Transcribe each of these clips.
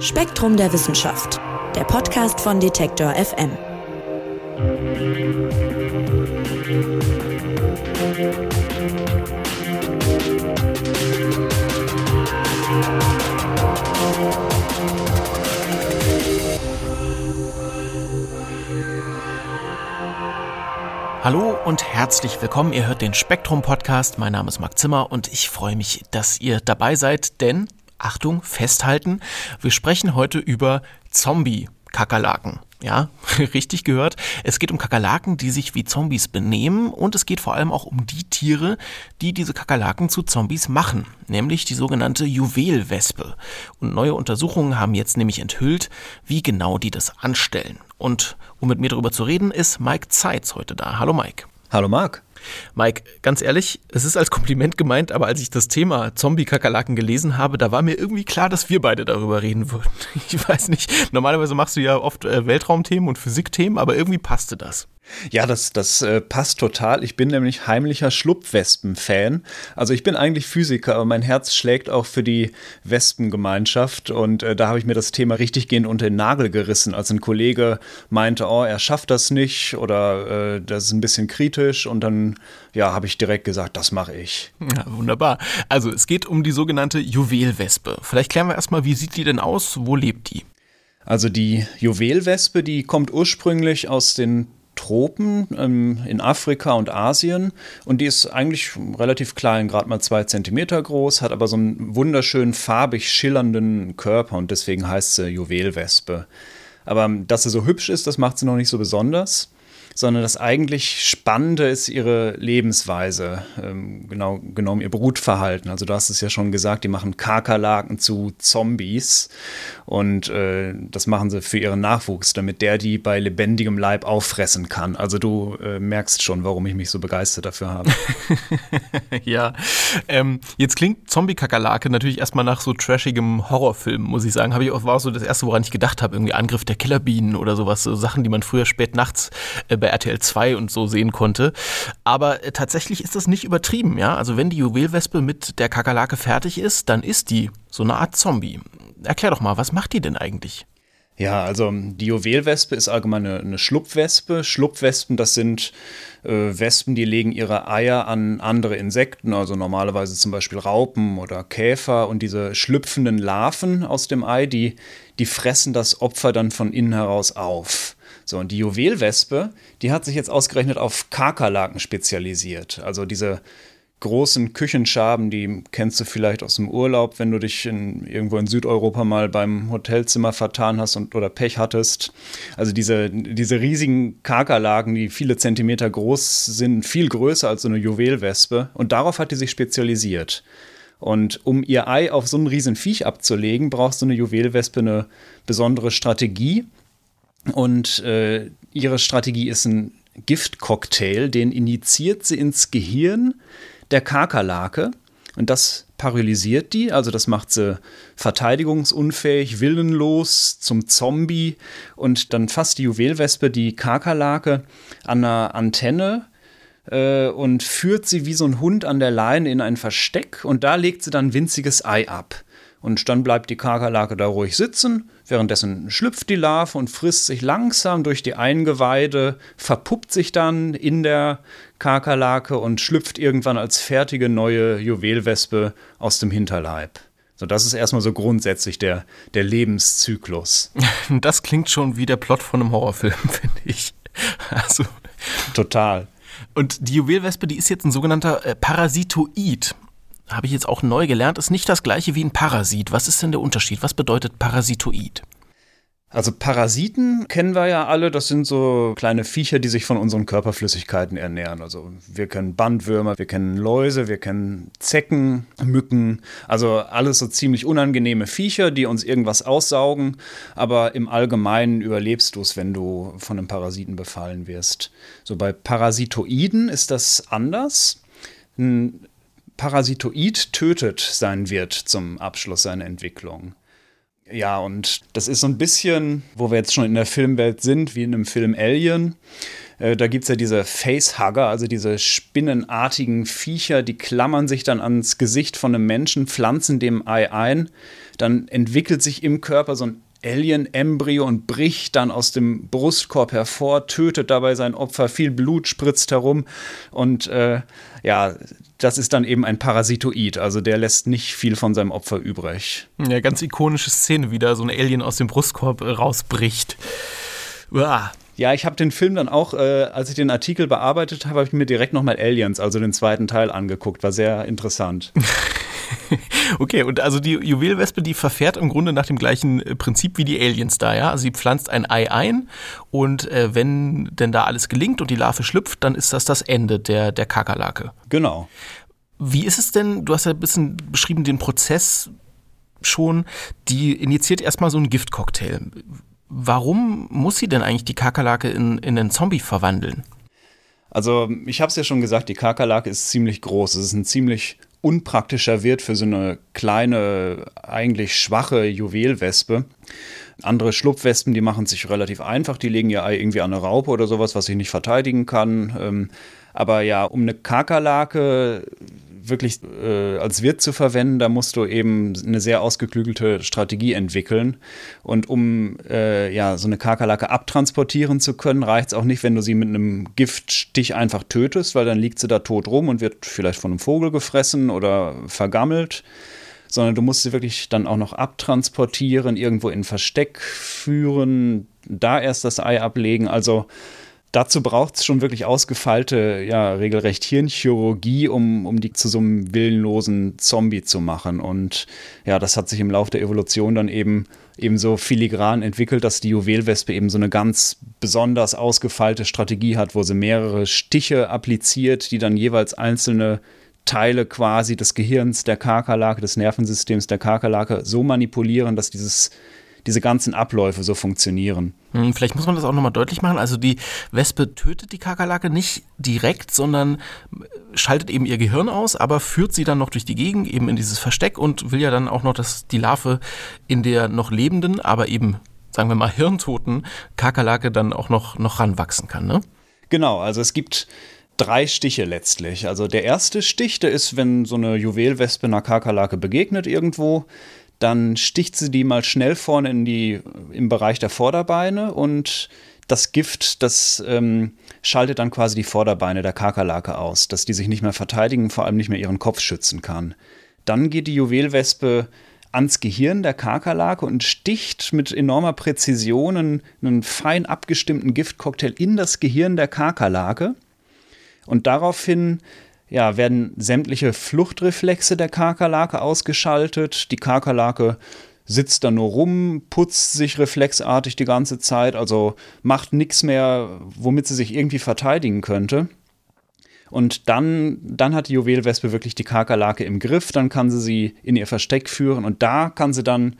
Spektrum der Wissenschaft, der Podcast von Detektor FM. Hallo und herzlich willkommen. Ihr hört den Spektrum Podcast. Mein Name ist Marc Zimmer und ich freue mich, dass ihr dabei seid, denn Achtung, festhalten, wir sprechen heute über Zombie Kakerlaken. Ja, richtig gehört. Es geht um Kakerlaken, die sich wie Zombies benehmen und es geht vor allem auch um die Tiere, die diese Kakerlaken zu Zombies machen, nämlich die sogenannte Juwelwespe. Und neue Untersuchungen haben jetzt nämlich enthüllt, wie genau die das anstellen. Und um mit mir darüber zu reden, ist Mike Zeitz heute da. Hallo Mike. Hallo Marc. Mike, ganz ehrlich, es ist als Kompliment gemeint, aber als ich das Thema Zombie-Kakerlaken gelesen habe, da war mir irgendwie klar, dass wir beide darüber reden würden. Ich weiß nicht, normalerweise machst du ja oft äh, Weltraumthemen und Physikthemen, aber irgendwie passte das. Ja, das, das äh, passt total. Ich bin nämlich heimlicher Schlupfwespen-Fan. Also ich bin eigentlich Physiker, aber mein Herz schlägt auch für die Wespengemeinschaft. Und äh, da habe ich mir das Thema richtig gehend unter den Nagel gerissen, als ein Kollege meinte, oh, er schafft das nicht oder äh, das ist ein bisschen kritisch. Und dann, ja, habe ich direkt gesagt, das mache ich. Ja, wunderbar. Also es geht um die sogenannte Juwelwespe. Vielleicht klären wir erstmal, wie sieht die denn aus? Wo lebt die? Also die Juwelwespe, die kommt ursprünglich aus den Tropen ähm, in Afrika und Asien und die ist eigentlich relativ klein, gerade mal zwei Zentimeter groß, hat aber so einen wunderschönen farbig schillernden Körper und deswegen heißt sie Juwelwespe. Aber dass sie so hübsch ist, das macht sie noch nicht so besonders sondern das eigentlich Spannende ist ihre Lebensweise, ähm, genau genommen ihr Brutverhalten. Also du hast es ja schon gesagt, die machen Kakerlaken zu Zombies und äh, das machen sie für ihren Nachwuchs, damit der die bei lebendigem Leib auffressen kann. Also du äh, merkst schon, warum ich mich so begeistert dafür habe. ja, ähm, jetzt klingt Zombie-Kakerlake natürlich erstmal nach so trashigem Horrorfilm, muss ich sagen. Habe ich auch, war so das erste, woran ich gedacht habe, irgendwie Angriff der Killerbienen oder sowas, so Sachen, die man früher spät nachts äh, bei bei RTL 2 und so sehen konnte. Aber äh, tatsächlich ist das nicht übertrieben, ja. Also wenn die Juwelwespe mit der Kakerlake fertig ist, dann ist die so eine Art Zombie. Erklär doch mal, was macht die denn eigentlich? Ja, also die Juwelwespe ist allgemein eine, eine Schlupfwespe. Schlupfwespen, das sind äh, Wespen, die legen ihre Eier an andere Insekten, also normalerweise zum Beispiel Raupen oder Käfer. Und diese schlüpfenden Larven aus dem Ei, die, die fressen das Opfer dann von innen heraus auf. So, und die Juwelwespe, die hat sich jetzt ausgerechnet auf Kakerlaken spezialisiert. Also diese großen Küchenschaben, die kennst du vielleicht aus dem Urlaub, wenn du dich in, irgendwo in Südeuropa mal beim Hotelzimmer vertan hast und, oder Pech hattest. Also diese, diese riesigen Kakerlaken, die viele Zentimeter groß sind, viel größer als so eine Juwelwespe. Und darauf hat die sich spezialisiert. Und um ihr Ei auf so ein riesen Viech abzulegen, brauchst du eine Juwelwespe eine besondere Strategie. Und äh, ihre Strategie ist ein Giftcocktail, den injiziert sie ins Gehirn der Kakerlake. Und das paralysiert die, also das macht sie verteidigungsunfähig, willenlos zum Zombie. Und dann fasst die Juwelwespe die Kakerlake an einer Antenne äh, und führt sie wie so ein Hund an der Leine in ein Versteck. Und da legt sie dann ein winziges Ei ab. Und dann bleibt die Kakerlake da ruhig sitzen. Währenddessen schlüpft die Larve und frisst sich langsam durch die Eingeweide, verpuppt sich dann in der Kakerlake und schlüpft irgendwann als fertige neue Juwelwespe aus dem Hinterleib. So, das ist erstmal so grundsätzlich der, der Lebenszyklus. Das klingt schon wie der Plot von einem Horrorfilm, finde ich. Also. Total. Und die Juwelwespe, die ist jetzt ein sogenannter äh, Parasitoid habe ich jetzt auch neu gelernt, ist nicht das gleiche wie ein Parasit. Was ist denn der Unterschied? Was bedeutet Parasitoid? Also Parasiten kennen wir ja alle, das sind so kleine Viecher, die sich von unseren Körperflüssigkeiten ernähren. Also wir kennen Bandwürmer, wir kennen Läuse, wir kennen Zecken, Mücken, also alles so ziemlich unangenehme Viecher, die uns irgendwas aussaugen, aber im Allgemeinen überlebst du es, wenn du von einem Parasiten befallen wirst. So bei Parasitoiden ist das anders. Ein Parasitoid tötet seinen Wirt zum Abschluss seiner Entwicklung. Ja, und das ist so ein bisschen, wo wir jetzt schon in der Filmwelt sind, wie in einem Film Alien. Äh, da gibt es ja diese Facehugger, also diese spinnenartigen Viecher, die klammern sich dann ans Gesicht von einem Menschen, pflanzen dem Ei ein. Dann entwickelt sich im Körper so ein Alien-Embryo und bricht dann aus dem Brustkorb hervor, tötet dabei sein Opfer, viel Blut spritzt herum und äh, ja, das ist dann eben ein Parasitoid, also der lässt nicht viel von seinem Opfer übrig. Ja, ganz ikonische Szene, wie da so ein Alien aus dem Brustkorb äh, rausbricht. Uah. Ja, ich habe den Film dann auch, äh, als ich den Artikel bearbeitet habe, habe ich mir direkt nochmal Aliens, also den zweiten Teil angeguckt. War sehr interessant. okay, und also die Juwelwespe, die verfährt im Grunde nach dem gleichen äh, Prinzip wie die Aliens da, ja? Also sie pflanzt ein Ei ein und äh, wenn denn da alles gelingt und die Larve schlüpft, dann ist das das Ende der, der Kakerlake. Genau. Wie ist es denn, du hast ja ein bisschen beschrieben den Prozess schon, die initiiert erstmal so einen Giftcocktail. Warum muss sie denn eigentlich die Kakerlake in, in einen Zombie verwandeln? Also, ich habe es ja schon gesagt, die Kakerlake ist ziemlich groß. Es ist ein ziemlich unpraktischer Wirt für so eine kleine, eigentlich schwache Juwelwespe. Andere Schlupfwespen, die machen sich relativ einfach, die legen ihr Ei irgendwie an eine Raupe oder sowas, was sich nicht verteidigen kann. Ähm, aber ja, um eine Kakerlake wirklich äh, als Wirt zu verwenden, da musst du eben eine sehr ausgeklügelte Strategie entwickeln. Und um äh, ja, so eine Kakerlake abtransportieren zu können, reicht es auch nicht, wenn du sie mit einem Giftstich einfach tötest, weil dann liegt sie da tot rum und wird vielleicht von einem Vogel gefressen oder vergammelt sondern du musst sie wirklich dann auch noch abtransportieren, irgendwo in Versteck führen, da erst das Ei ablegen. Also dazu braucht es schon wirklich ausgefeilte, ja, regelrecht Hirnchirurgie, um, um die zu so einem willenlosen Zombie zu machen. Und ja, das hat sich im Laufe der Evolution dann eben ebenso filigran entwickelt, dass die Juwelwespe eben so eine ganz besonders ausgefeilte Strategie hat, wo sie mehrere Stiche appliziert, die dann jeweils einzelne Teile quasi des Gehirns der Kakerlake, des Nervensystems der Kakerlake so manipulieren, dass dieses diese ganzen Abläufe so funktionieren. Hm, vielleicht muss man das auch nochmal deutlich machen. Also die Wespe tötet die Kakerlake nicht direkt, sondern schaltet eben ihr Gehirn aus, aber führt sie dann noch durch die Gegend, eben in dieses Versteck und will ja dann auch noch, dass die Larve in der noch lebenden, aber eben, sagen wir mal, hirntoten Kakerlake dann auch noch, noch ranwachsen kann. Ne? Genau, also es gibt drei Stiche letztlich. Also der erste Stich, der ist, wenn so eine Juwelwespe einer Kakerlake begegnet irgendwo, dann sticht sie die mal schnell vorne in die, im Bereich der Vorderbeine und das Gift, das ähm, schaltet dann quasi die Vorderbeine der Kakerlake aus, dass die sich nicht mehr verteidigen, vor allem nicht mehr ihren Kopf schützen kann. Dann geht die Juwelwespe ans Gehirn der Kakerlake und sticht mit enormer Präzision einen, einen fein abgestimmten Giftcocktail in das Gehirn der Kakerlake. Und daraufhin ja, werden sämtliche Fluchtreflexe der Kakerlake ausgeschaltet. Die Kakerlake sitzt da nur rum, putzt sich reflexartig die ganze Zeit, also macht nichts mehr, womit sie sich irgendwie verteidigen könnte. Und dann, dann hat die Juwelwespe wirklich die Kakerlake im Griff, dann kann sie sie in ihr Versteck führen und da kann sie dann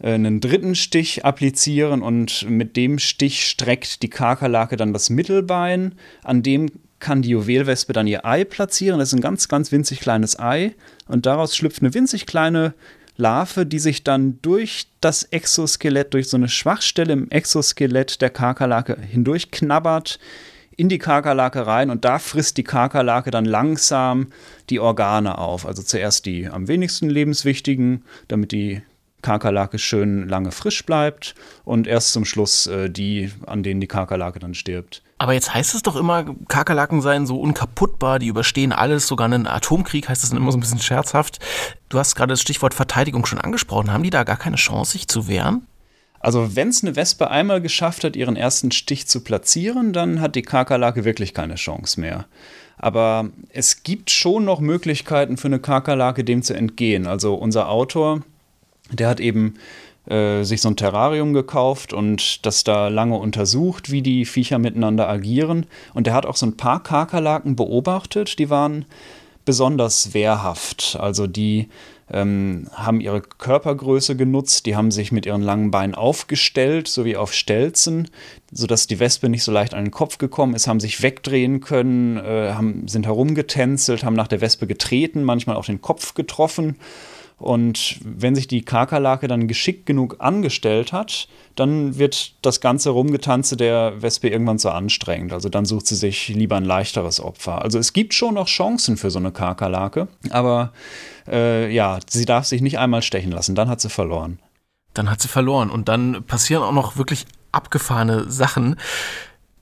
äh, einen dritten Stich applizieren und mit dem Stich streckt die Kakerlake dann das Mittelbein, an dem kann die Juwelwespe dann ihr Ei platzieren. Das ist ein ganz, ganz winzig kleines Ei. Und daraus schlüpft eine winzig kleine Larve, die sich dann durch das Exoskelett, durch so eine Schwachstelle im Exoskelett der Kakerlake hindurch knabbert, in die Kakerlake rein und da frisst die Kakerlake dann langsam die Organe auf. Also zuerst die am wenigsten lebenswichtigen, damit die Kakerlake schön lange frisch bleibt und erst zum Schluss äh, die, an denen die Kakerlake dann stirbt. Aber jetzt heißt es doch immer, Kakerlaken seien so unkaputtbar, die überstehen alles, sogar einen Atomkrieg heißt das dann immer so ein bisschen scherzhaft. Du hast gerade das Stichwort Verteidigung schon angesprochen. Haben die da gar keine Chance, sich zu wehren? Also wenn es eine Wespe einmal geschafft hat, ihren ersten Stich zu platzieren, dann hat die Kakerlake wirklich keine Chance mehr. Aber es gibt schon noch Möglichkeiten für eine Kakerlake, dem zu entgehen. Also unser Autor, der hat eben äh, sich so ein Terrarium gekauft und das da lange untersucht, wie die Viecher miteinander agieren. Und er hat auch so ein paar Kakerlaken beobachtet, die waren besonders wehrhaft. Also die ähm, haben ihre Körpergröße genutzt, die haben sich mit ihren langen Beinen aufgestellt, so wie auf Stelzen, sodass die Wespe nicht so leicht an den Kopf gekommen ist, haben sich wegdrehen können, äh, haben, sind herumgetänzelt, haben nach der Wespe getreten, manchmal auch den Kopf getroffen Und wenn sich die Kakerlake dann geschickt genug angestellt hat, dann wird das ganze Rumgetanze der Wespe irgendwann zu anstrengend. Also dann sucht sie sich lieber ein leichteres Opfer. Also es gibt schon noch Chancen für so eine Kakerlake, aber äh, ja, sie darf sich nicht einmal stechen lassen, dann hat sie verloren. Dann hat sie verloren und dann passieren auch noch wirklich abgefahrene Sachen.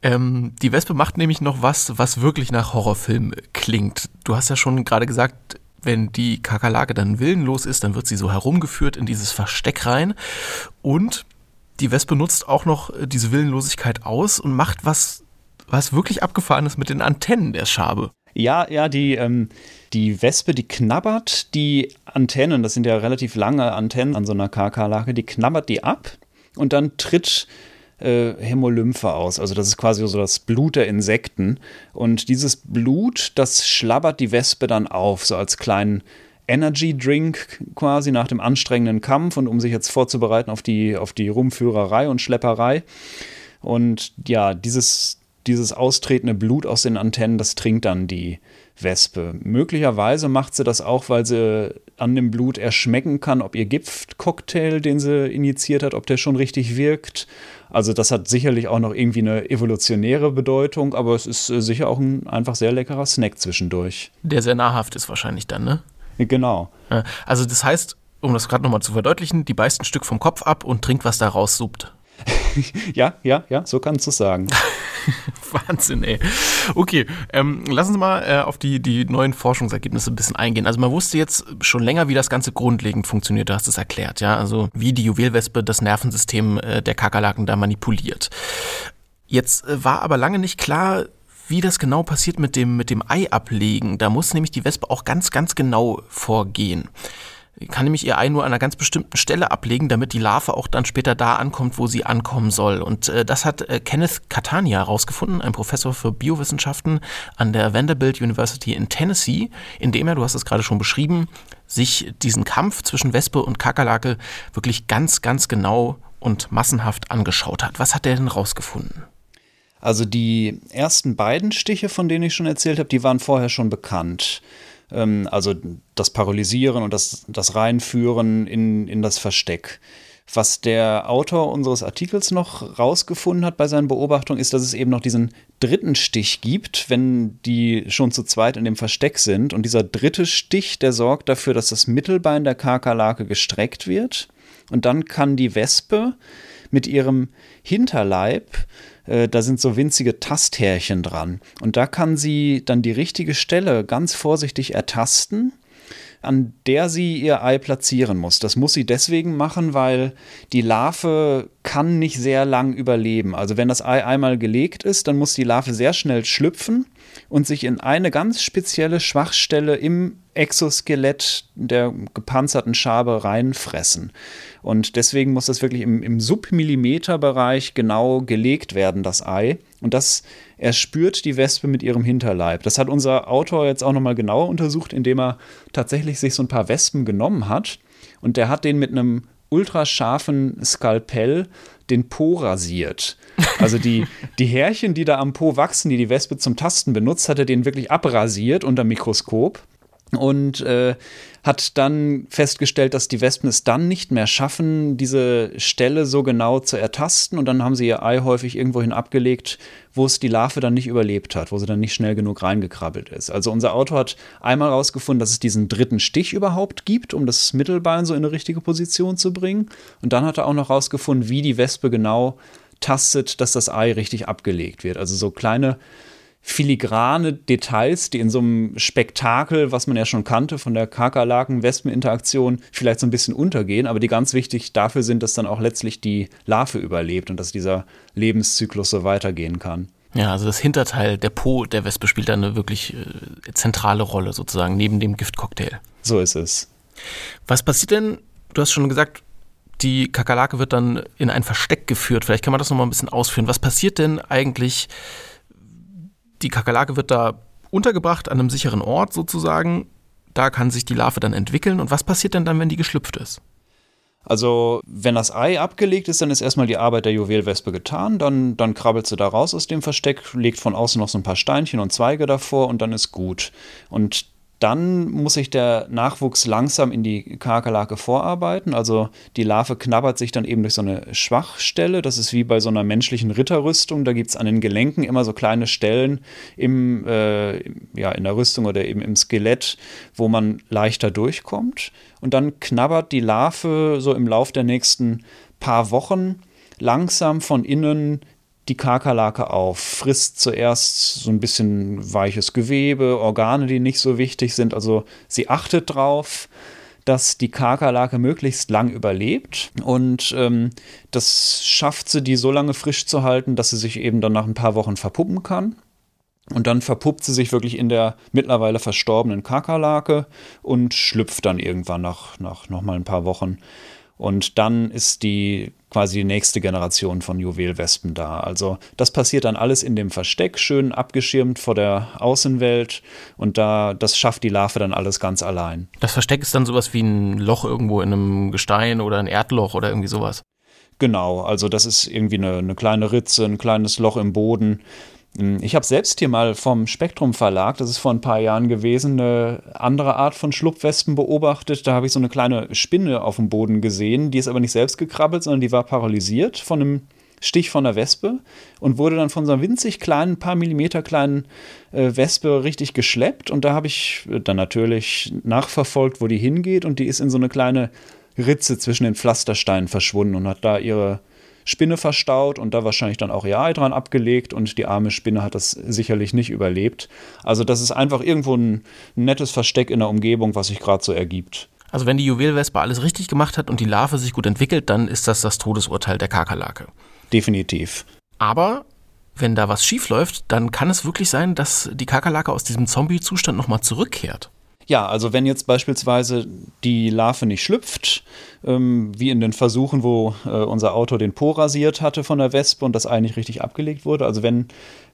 Ähm, die Wespe macht nämlich noch was, was wirklich nach Horrorfilm klingt. Du hast ja schon gerade gesagt, wenn die Kakerlake dann willenlos ist, dann wird sie so herumgeführt in dieses Versteck rein. Und die Wespe nutzt auch noch äh, diese Willenlosigkeit aus und macht was, was wirklich abgefahrenes mit den Antennen der Schabe. Ja, ja, die, ähm, die Wespe, die knabbert die Antennen, das sind ja relativ lange Antennen an so einer Kakerlake, die knabbert die ab und dann tritt äh, Hämolymphe aus. Also das ist quasi so das Blut der Insekten. Und dieses Blut, das schlabbert die Wespe dann auf, so als kleinen Energy Drink quasi nach dem anstrengenden Kampf und um sich jetzt vorzubereiten auf die, auf die Rumführerei und Schlepperei. Und ja, dieses, dieses austretende Blut aus den Antennen, das trinkt dann die Wespe. Möglicherweise macht sie das auch, weil sie an dem Blut erschmecken kann, ob ihr Giftcocktail, den sie injiziert hat, ob der schon richtig wirkt. Also das hat sicherlich auch noch irgendwie eine evolutionäre Bedeutung, aber es ist äh, sicher auch ein einfach sehr leckerer Snack zwischendurch. Der sehr nahrhaft ist wahrscheinlich dann, ne? Genau. Also das heißt, um das gerade nochmal zu verdeutlichen, die beißt ein Stück vom Kopf ab und trinkt, was da raussuppt. ja, ja, ja, so kannst du sagen. Wahnsinn, ey. Okay, ähm, lassen Sie mal äh, auf die, die neuen Forschungsergebnisse ein bisschen eingehen. Also man wusste jetzt schon länger, wie das Ganze grundlegend funktioniert. Du hast es erklärt, ja. Also wie die Juwelwespe das Nervensystem äh, der Kakerlaken da manipuliert. Jetzt äh, war aber lange nicht klar, wie das genau passiert mit dem, mit dem Ei ablegen. Da muss nämlich die Wespe auch ganz, ganz genau vorgehen kann nämlich ihr Ei nur an einer ganz bestimmten Stelle ablegen, damit die Larve auch dann später da ankommt, wo sie ankommen soll. Und äh, das hat äh, Kenneth Catania herausgefunden, ein Professor für Biowissenschaften an der Vanderbilt University in Tennessee, indem er, du hast es gerade schon beschrieben, sich diesen Kampf zwischen Wespe und Kakerlake wirklich ganz, ganz genau und massenhaft angeschaut hat. Was hat er denn rausgefunden? Also die ersten beiden Stiche, von denen ich schon erzählt habe, die waren vorher schon bekannt. Ähm, also das Paralysieren und das, das Reinführen in, in das Versteck. Was der Autor unseres Artikels noch rausgefunden hat bei seinen Beobachtungen, ist, dass es eben noch diesen dritten Stich gibt, wenn die schon zu zweit in dem Versteck sind. Und dieser dritte Stich, der sorgt dafür, dass das Mittelbein der Kakerlake gestreckt wird. Und dann kann die Wespe mit ihrem Hinterleib äh, da sind so winzige Tasthärchen dran. Und da kann sie dann die richtige Stelle ganz vorsichtig ertasten an der sie ihr Ei platzieren muss. Das muss sie deswegen machen, weil die Larve kann nicht sehr lang überleben. Also wenn das Ei einmal gelegt ist, dann muss die Larve sehr schnell schlüpfen und sich in eine ganz spezielle Schwachstelle im Exoskelett der gepanzerten Schabe reinfressen. Und deswegen muss das wirklich im, im Submillimeterbereich genau gelegt werden, das Ei. Und das erspürt die Wespe mit ihrem Hinterleib. Das hat unser Autor jetzt auch nochmal genauer untersucht, indem er tatsächlich sich so ein paar Wespen genommen hat. Und der hat den mit einem ultrascharfen Skalpell den Po rasiert. Also die, die Härchen, die da am Po wachsen, die die Wespe zum Tasten benutzt, hat er den wirklich abrasiert unter Mikroskop und äh, hat dann festgestellt, dass die Wespen es dann nicht mehr schaffen, diese Stelle so genau zu ertasten. Und dann haben sie ihr Ei häufig irgendwohin abgelegt, wo es die Larve dann nicht überlebt hat, wo sie dann nicht schnell genug reingekrabbelt ist. Also unser Autor hat einmal herausgefunden, dass es diesen dritten Stich überhaupt gibt, um das Mittelbein so in eine richtige Position zu bringen. Und dann hat er auch noch herausgefunden, wie die Wespe genau tastet, dass das Ei richtig abgelegt wird. Also so kleine filigrane Details, die in so einem Spektakel, was man ja schon kannte von der Kakerlaken-Wespen-Interaktion, vielleicht so ein bisschen untergehen, aber die ganz wichtig dafür sind, dass dann auch letztlich die Larve überlebt und dass dieser Lebenszyklus so weitergehen kann. Ja, also das Hinterteil, der Po der Wespe spielt da eine wirklich äh, zentrale Rolle sozusagen, neben dem Giftcocktail. So ist es. Was passiert denn, du hast schon gesagt, die Kakerlake wird dann in ein Versteck geführt. Vielleicht kann man das nochmal ein bisschen ausführen. Was passiert denn eigentlich, die Kakerlake wird da untergebracht an einem sicheren Ort sozusagen. Da kann sich die Larve dann entwickeln. Und was passiert denn dann, wenn die geschlüpft ist? Also, wenn das Ei abgelegt ist, dann ist erstmal die Arbeit der Juwelwespe getan. Dann, dann krabbelt sie da raus aus dem Versteck, legt von außen noch so ein paar Steinchen und Zweige davor und dann ist gut. Und dann muss sich der Nachwuchs langsam in die Kakerlake vorarbeiten. Also die Larve knabbert sich dann eben durch so eine Schwachstelle. Das ist wie bei so einer menschlichen Ritterrüstung. Da gibt es an den Gelenken immer so kleine Stellen im, äh, ja, in der Rüstung oder eben im Skelett, wo man leichter durchkommt. Und dann knabbert die Larve so im Lauf der nächsten paar Wochen langsam von innen die Kakerlake auf, frisst zuerst so ein bisschen weiches Gewebe, Organe, die nicht so wichtig sind. Also sie achtet drauf, dass die Kakerlake möglichst lang überlebt und ähm, das schafft sie, die so lange frisch zu halten, dass sie sich eben dann nach ein paar Wochen verpuppen kann. Und dann verpuppt sie sich wirklich in der mittlerweile verstorbenen Kakerlake und schlüpft dann irgendwann nach, nach nochmal ein paar Wochen. Und dann ist die quasi die nächste Generation von Juwelwespen da. Also das passiert dann alles in dem Versteck, schön abgeschirmt vor der Außenwelt und da das schafft die Larve dann alles ganz allein. Das Versteck ist dann sowas wie ein Loch irgendwo in einem Gestein oder ein Erdloch oder irgendwie sowas. Genau, also das ist irgendwie eine, eine kleine Ritze, ein kleines Loch im Boden ich habe selbst hier mal vom Spektrum Verlag, das ist vor ein paar Jahren gewesen, eine andere Art von Schlupfwespen beobachtet. Da habe ich so eine kleine Spinne auf dem Boden gesehen, die ist aber nicht selbst gekrabbelt, sondern die war paralysiert von einem Stich von der Wespe und wurde dann von so einer winzig kleinen, paar Millimeter kleinen äh, Wespe richtig geschleppt. Und da habe ich dann natürlich nachverfolgt, wo die hingeht. Und die ist in so eine kleine Ritze zwischen den Pflastersteinen verschwunden und hat da ihre Spinne verstaut und da wahrscheinlich dann auch ihr Ei dran abgelegt und die arme Spinne hat das sicherlich nicht überlebt. Also das ist einfach irgendwo ein nettes Versteck in der Umgebung, was sich gerade so ergibt. Also wenn die Juwelwespe alles richtig gemacht hat und die Larve sich gut entwickelt, dann ist das das Todesurteil der Kakerlake. Definitiv. Aber wenn da was schief läuft, dann kann es wirklich sein, dass die Kakerlake aus diesem Zombie-Zustand nochmal zurückkehrt. Ja, also wenn jetzt beispielsweise die Larve nicht schlüpft, ähm, wie in den Versuchen, wo äh, unser Autor den Po rasiert hatte von der Wespe und das Ei nicht richtig abgelegt wurde, also wenn,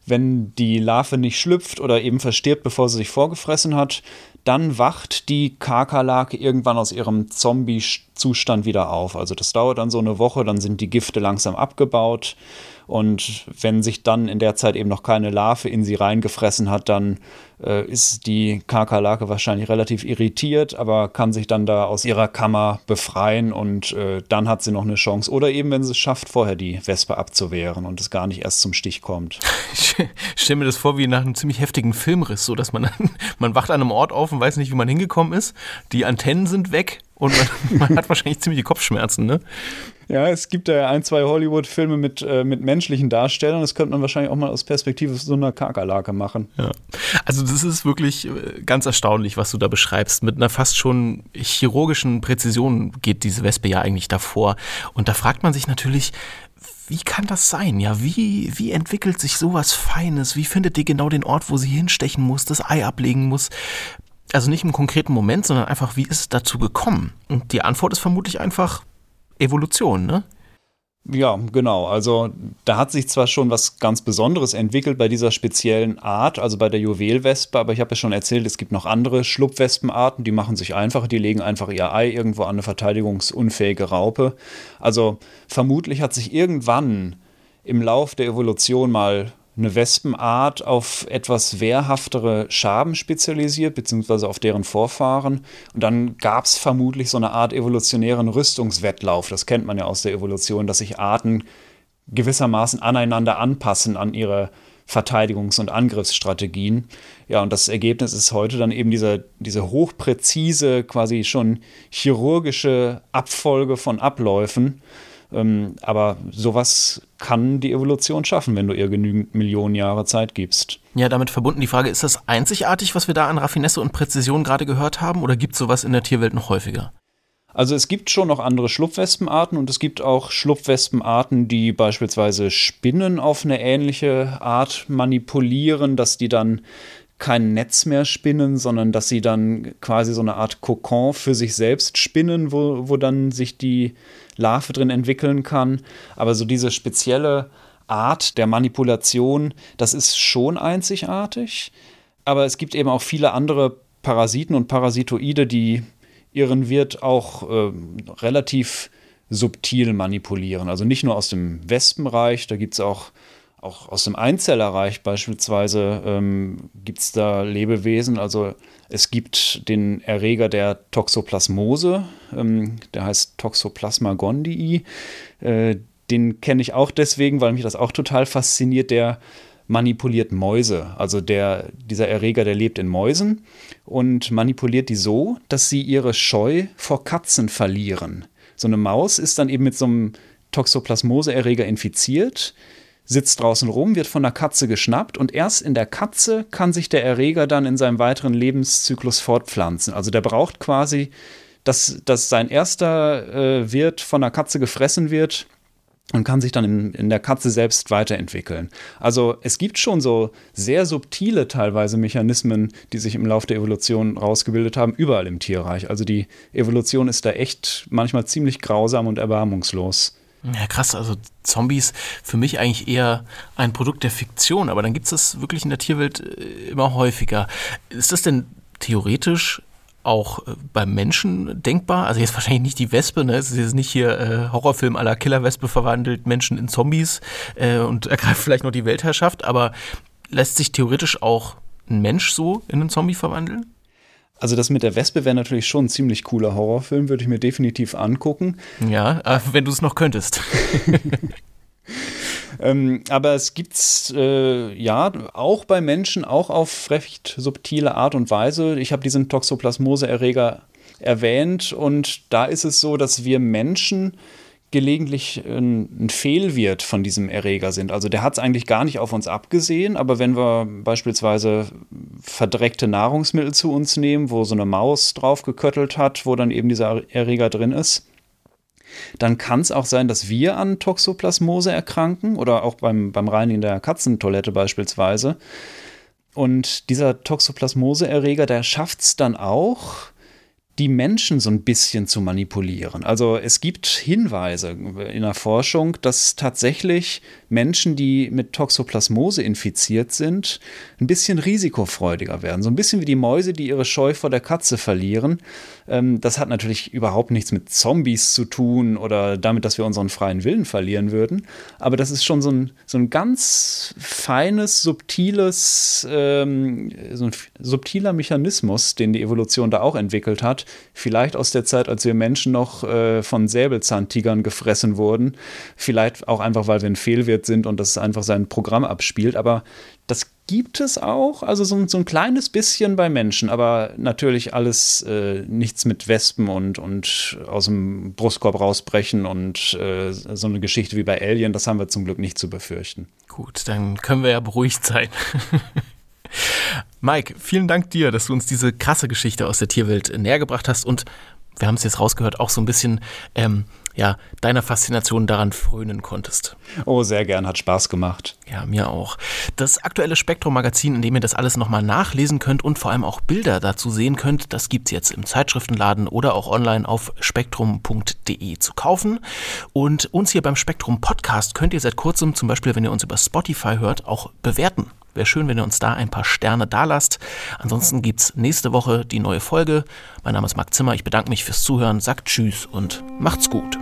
wenn die Larve nicht schlüpft oder eben verstirbt, bevor sie sich vorgefressen hat, dann wacht die Kakerlake irgendwann aus ihrem Zombie-Zustand wieder auf. Also das dauert dann so eine Woche, dann sind die Gifte langsam abgebaut. Und wenn sich dann in der Zeit eben noch keine Larve in sie reingefressen hat, dann äh, ist die Kakerlake wahrscheinlich relativ irritiert, aber kann sich dann da aus ihrer Kammer befreien und äh, dann hat sie noch eine Chance. Oder eben, wenn sie es schafft, vorher die Wespe abzuwehren und es gar nicht erst zum Stich kommt. Ich stelle mir das vor wie nach einem ziemlich heftigen Filmriss, so dass man man wacht an einem Ort auf und weiß nicht, wie man hingekommen ist. Die Antennen sind weg und man, man hat wahrscheinlich ziemliche Kopfschmerzen, ne? Ja, es gibt ja ein, zwei Hollywood-Filme mit, äh, mit menschlichen Darstellern. Das könnte man wahrscheinlich auch mal aus Perspektive so einer Kakerlake machen. Ja. Also, das ist wirklich äh, ganz erstaunlich, was du da beschreibst. Mit einer fast schon chirurgischen Präzision geht diese Wespe ja eigentlich davor. Und da fragt man sich natürlich, wie kann das sein? Ja, wie, wie entwickelt sich sowas Feines? Wie findet die genau den Ort, wo sie hinstechen muss, das Ei ablegen muss? Also nicht im konkreten Moment, sondern einfach, wie ist es dazu gekommen? Und die Antwort ist vermutlich einfach Evolution, ne? Ja, genau. Also da hat sich zwar schon was ganz Besonderes entwickelt bei dieser speziellen Art, also bei der Juwelwespe, aber ich habe ja schon erzählt, es gibt noch andere Schlupfwespenarten, die machen sich einfach, die legen einfach ihr Ei irgendwo an eine verteidigungsunfähige Raupe. Also vermutlich hat sich irgendwann im Lauf der Evolution mal eine Wespenart auf etwas wehrhaftere Schaben spezialisiert, beziehungsweise auf deren Vorfahren. Und dann gab es vermutlich so eine Art evolutionären Rüstungswettlauf. Das kennt man ja aus der Evolution, dass sich Arten gewissermaßen aneinander anpassen an ihre Verteidigungs- und Angriffsstrategien. Ja, und das Ergebnis ist heute dann eben diese, diese hochpräzise, quasi schon chirurgische Abfolge von Abläufen, ähm, aber sowas kann die Evolution schaffen, wenn du ihr genügend Millionen Jahre Zeit gibst. Ja, damit verbunden die Frage, ist das einzigartig, was wir da an Raffinesse und Präzision gerade gehört haben, oder gibt es sowas in der Tierwelt noch häufiger? Also es gibt schon noch andere Schlupfwespenarten und es gibt auch Schlupfwespenarten, die beispielsweise Spinnen auf eine ähnliche Art manipulieren, dass die dann kein Netz mehr spinnen, sondern dass sie dann quasi so eine Art Kokon für sich selbst spinnen, wo, wo dann sich die Larve drin entwickeln kann. Aber so diese spezielle Art der Manipulation, das ist schon einzigartig. Aber es gibt eben auch viele andere Parasiten und Parasitoide, die ihren Wirt auch äh, relativ subtil manipulieren. Also nicht nur aus dem Wespenreich, da gibt es auch auch aus dem Einzellerreich beispielsweise ähm, gibt es da Lebewesen. Also es gibt den Erreger der Toxoplasmose, ähm, der heißt Toxoplasma gondii. Äh, den kenne ich auch deswegen, weil mich das auch total fasziniert. Der manipuliert Mäuse. Also der, dieser Erreger, der lebt in Mäusen und manipuliert die so, dass sie ihre Scheu vor Katzen verlieren. So eine Maus ist dann eben mit so einem Toxoplasmose-Erreger infiziert sitzt draußen rum, wird von der Katze geschnappt und erst in der Katze kann sich der Erreger dann in seinem weiteren Lebenszyklus fortpflanzen. Also der braucht quasi, dass, dass sein erster äh, Wirt von der Katze gefressen wird und kann sich dann in, in der Katze selbst weiterentwickeln. Also es gibt schon so sehr subtile teilweise Mechanismen, die sich im Laufe der Evolution rausgebildet haben, überall im Tierreich. Also die Evolution ist da echt manchmal ziemlich grausam und erbarmungslos. Ja, krass. Also Zombies für mich eigentlich eher ein Produkt der Fiktion, aber dann gibt es das wirklich in der Tierwelt äh, immer häufiger. Ist das denn theoretisch auch äh, beim Menschen denkbar? Also jetzt wahrscheinlich nicht die Wespe, ne? Es ist jetzt nicht hier äh, Horrorfilm aller Killerwespe verwandelt Menschen in Zombies äh, und ergreift vielleicht noch die Weltherrschaft, aber lässt sich theoretisch auch ein Mensch so in einen Zombie verwandeln? Also das mit der Wespe wäre natürlich schon ein ziemlich cooler Horrorfilm, würde ich mir definitiv angucken. Ja, äh, wenn du es noch könntest. ähm, aber es gibt es äh, ja auch bei Menschen, auch auf recht subtile Art und Weise. Ich habe diesen Toxoplasmose-Erreger erwähnt und da ist es so, dass wir Menschen gelegentlich ein, ein Fehlwirt von diesem Erreger sind. Also der hat es eigentlich gar nicht auf uns abgesehen, aber wenn wir beispielsweise verdreckte Nahrungsmittel zu uns nehmen, wo so eine Maus drauf geköttelt hat, wo dann eben dieser Erreger drin ist, dann kann es auch sein, dass wir an Toxoplasmose erkranken oder auch beim, beim Reinigen der Katzentoilette beispielsweise. Und dieser Toxoplasmose-Erreger, der schafft es dann auch, die Menschen so ein bisschen zu manipulieren. Also es gibt Hinweise in der Forschung, dass tatsächlich Menschen, die mit Toxoplasmose infiziert sind, ein bisschen risikofreudiger werden. So ein bisschen wie die Mäuse, die ihre Scheu vor der Katze verlieren. Ähm, das hat natürlich überhaupt nichts mit Zombies zu tun oder damit, dass wir unseren freien Willen verlieren würden. Aber das ist schon so ein, so ein ganz feines, subtiles, ähm, so ein subtiler Mechanismus, den die Evolution da auch entwickelt hat vielleicht aus der Zeit, als wir Menschen noch äh, von Säbelzahntigern gefressen wurden. Vielleicht auch einfach, weil wir ein Fehlwirt sind und das einfach sein Programm abspielt. Aber das gibt es auch, also so, so ein kleines bisschen bei Menschen, aber natürlich alles äh, nichts mit Wespen und, und aus dem Brustkorb rausbrechen und äh, so eine Geschichte wie bei Alien, das haben wir zum Glück nicht zu befürchten. Gut, dann können wir ja beruhigt sein. Mike, vielen Dank dir, dass du uns diese krasse Geschichte aus der Tierwelt näher gebracht hast und wir haben es jetzt rausgehört, auch so ein bisschen ähm, ja, deiner Faszination daran frönen konntest. Oh, sehr gern, hat Spaß gemacht. Ja, mir auch. Das aktuelle Spektrum-Magazin, in dem ihr das alles nochmal nachlesen könnt und vor allem auch Bilder dazu sehen könnt, das gibt es jetzt im Zeitschriftenladen oder auch online auf spektrum.de zu kaufen. Und uns hier beim Spektrum Podcast könnt ihr seit kurzem, zum Beispiel, wenn ihr uns über Spotify hört, auch bewerten. Wäre schön, wenn ihr uns da ein paar Sterne dalasst. Ansonsten gibt es nächste Woche die neue Folge. Mein Name ist Marc Zimmer. Ich bedanke mich fürs Zuhören, sagt Tschüss und macht's gut.